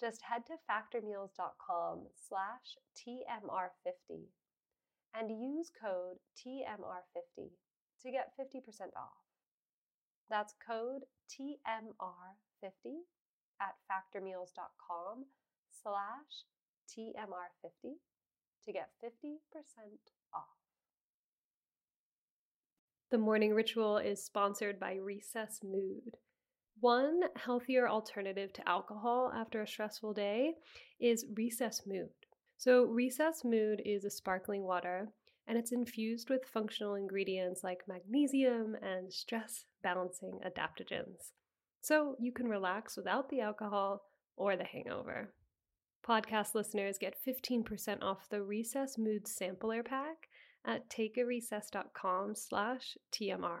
Just head to factormeals.com slash TMR50 and use code TMR50 to get 50% off. That's code TMR50 at factormeals.com slash TMR50 to get 50% off. The morning ritual is sponsored by Recess Mood. One healthier alternative to alcohol after a stressful day is Recess Mood. So, Recess Mood is a sparkling water and it's infused with functional ingredients like magnesium and stress balancing adaptogens. So, you can relax without the alcohol or the hangover. Podcast listeners get 15% off the Recess Mood Sampler Pack at takearecess.com slash TMR.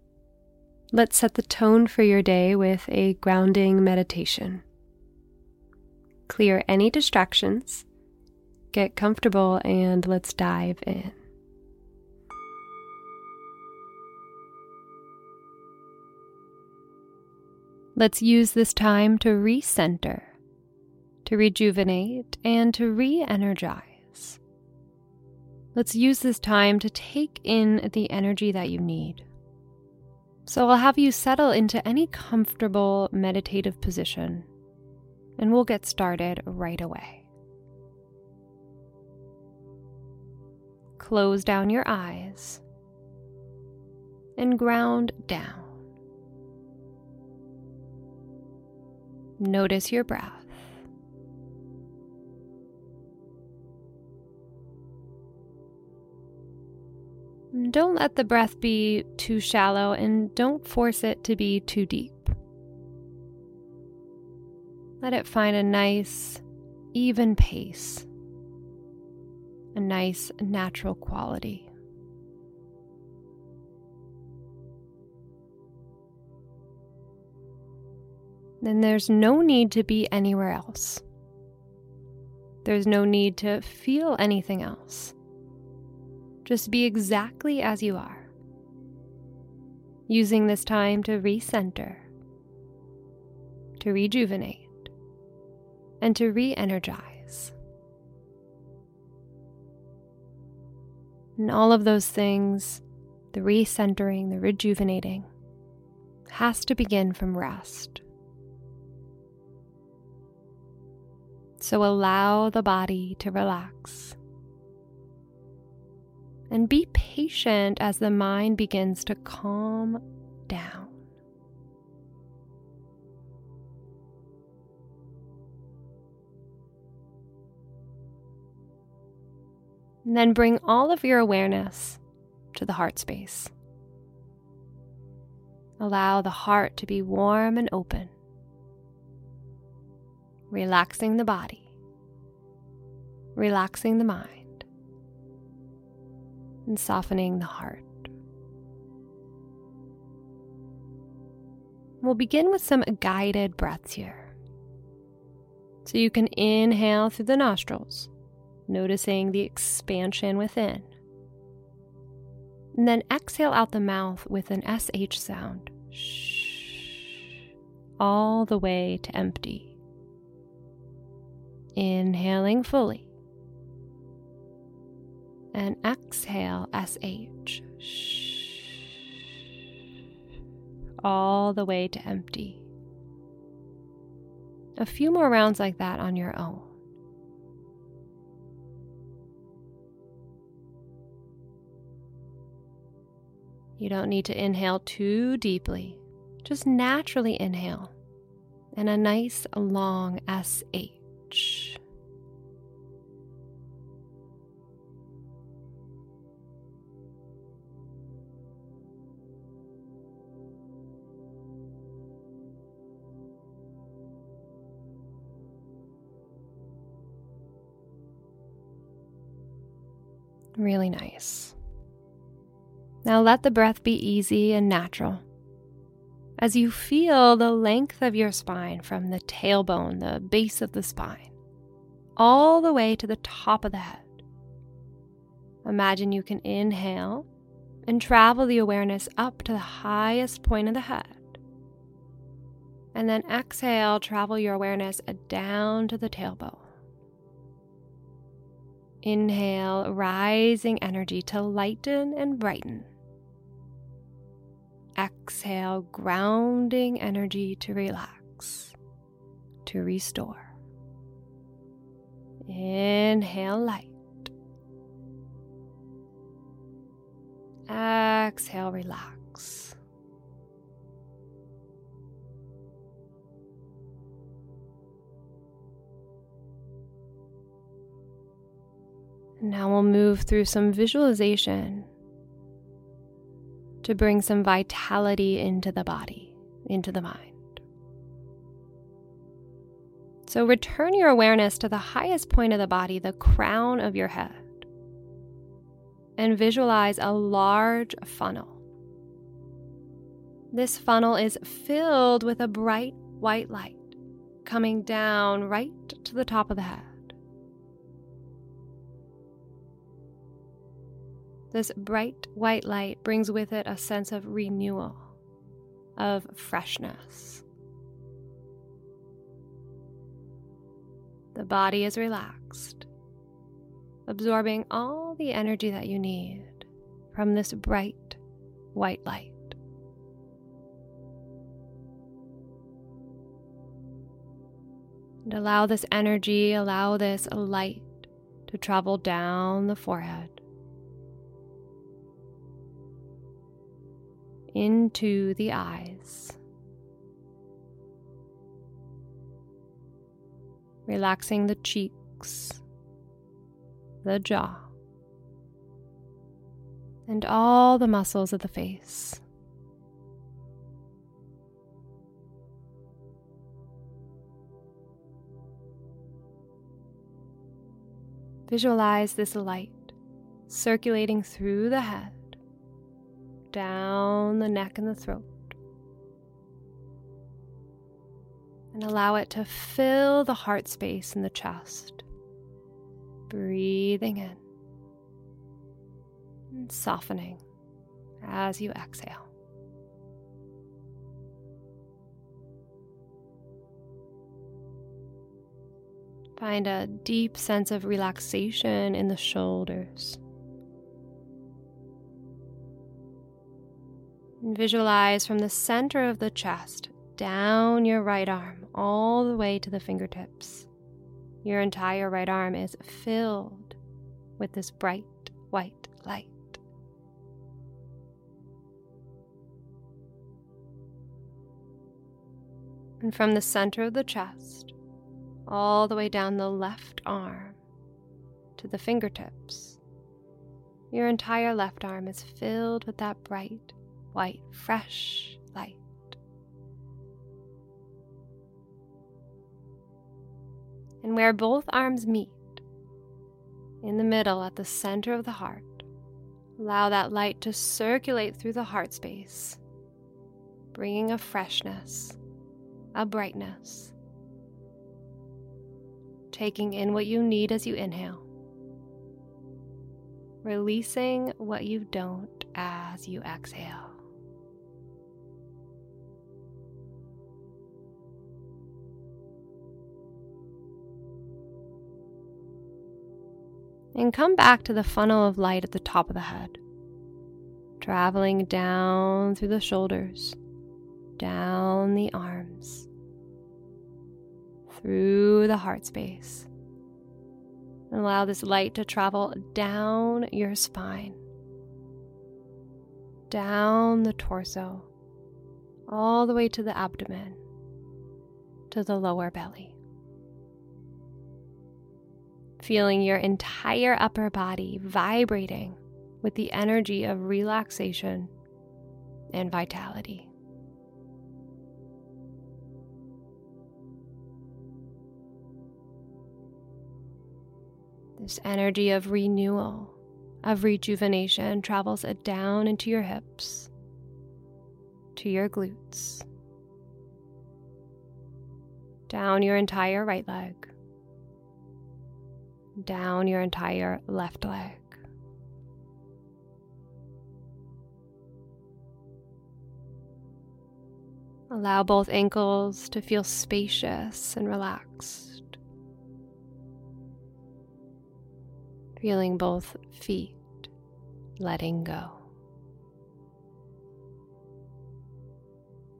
Let's set the tone for your day with a grounding meditation. Clear any distractions, get comfortable, and let's dive in. Let's use this time to recenter, to rejuvenate, and to re energize. Let's use this time to take in the energy that you need. So I'll have you settle into any comfortable meditative position, and we'll get started right away. Close down your eyes and ground down. Notice your breath. Don't let the breath be too shallow and don't force it to be too deep. Let it find a nice, even pace, a nice, natural quality. Then there's no need to be anywhere else. There's no need to feel anything else. Just be exactly as you are. Using this time to recenter, to rejuvenate, and to re energize. And all of those things, the recentering, the rejuvenating, has to begin from rest. So allow the body to relax and be patient as the mind begins to calm down. And then bring all of your awareness to the heart space. Allow the heart to be warm and open, relaxing the body, relaxing the mind and softening the heart. We'll begin with some guided breaths here. So you can inhale through the nostrils, noticing the expansion within. And then exhale out the mouth with an SH sound. Shh. All the way to empty. Inhaling fully and exhale SH all the way to empty. A few more rounds like that on your own. You don't need to inhale too deeply. Just naturally inhale and a nice long SH. Really nice. Now let the breath be easy and natural. As you feel the length of your spine from the tailbone, the base of the spine, all the way to the top of the head. Imagine you can inhale and travel the awareness up to the highest point of the head. And then exhale, travel your awareness down to the tailbone. Inhale, rising energy to lighten and brighten. Exhale, grounding energy to relax, to restore. Inhale, light. Exhale, relax. Now we'll move through some visualization to bring some vitality into the body, into the mind. So return your awareness to the highest point of the body, the crown of your head, and visualize a large funnel. This funnel is filled with a bright white light coming down right to the top of the head. This bright white light brings with it a sense of renewal, of freshness. The body is relaxed, absorbing all the energy that you need from this bright white light. And allow this energy, allow this light to travel down the forehead into the eyes. Relaxing the cheeks, the jaw, and all the muscles of the face. Visualize this light circulating through the head down the neck and the throat. And allow it to fill the heart space in the chest. Breathing in and softening as you exhale. Find a deep sense of relaxation in the shoulders. And visualize from the center of the chest down your right arm all the way to the fingertips. Your entire right arm is filled with this bright white light. And from the center of the chest, all the way down the left arm to the fingertips, your entire left arm is filled with that bright white, fresh light. And where both arms meet, in the middle at the center of the heart, allow that light to circulate through the heart space, bringing a freshness, a brightness, taking in what you need as you inhale, releasing what you don't as you exhale. And come back to the funnel of light at the top of the head, traveling down through the shoulders, down the arms, through the heart space. And allow this light to travel down your spine, down the torso, all the way to the abdomen, to the lower belly. Feeling your entire upper body vibrating with the energy of relaxation and vitality. This energy of renewal, of rejuvenation travels it down into your hips, to your glutes, down your entire right leg, down your entire left leg. Allow both ankles to feel spacious and relaxed. feeling both feet letting go.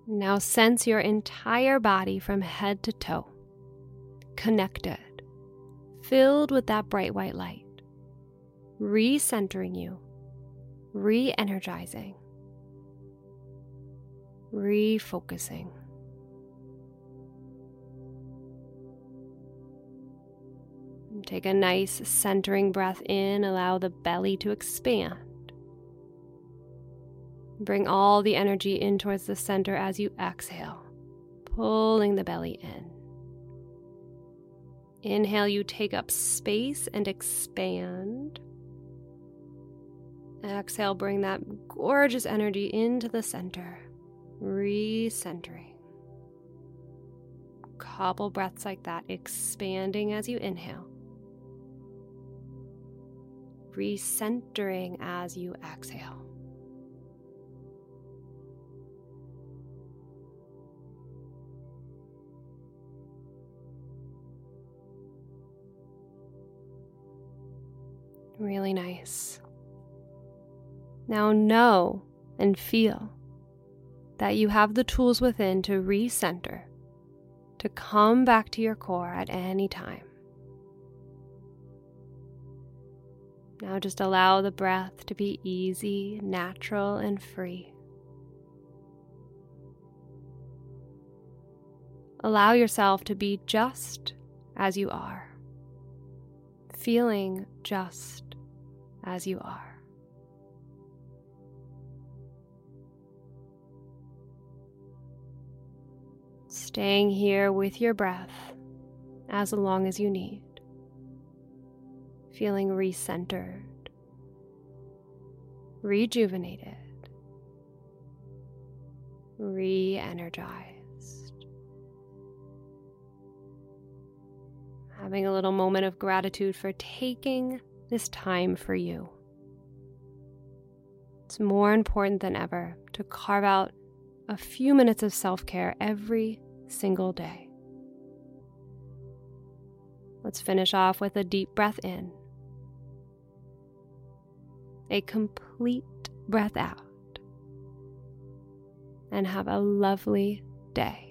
Now sense your entire body from head to toe, connected, filled with that bright white light, recentering you, re energizing, refocusing. Take a nice centering breath in, allow the belly to expand. Bring all the energy in towards the center as you exhale, pulling the belly in. Inhale, you take up space and expand. Exhale, bring that gorgeous energy into the center, recentering. Couple breaths like that, expanding as you inhale recentering as you exhale. Really nice. Now know and feel that you have the tools within to recenter, to come back to your core at any time. Now just allow the breath to be easy, natural, and free. Allow yourself to be just as you are, feeling just as you are. Staying here with your breath as long as you need feeling recentered, rejuvenated, re energized. Having a little moment of gratitude for taking this time for you. It's more important than ever to carve out a few minutes of self care every single day. Let's finish off with a deep breath in a complete breath out, and have a lovely day.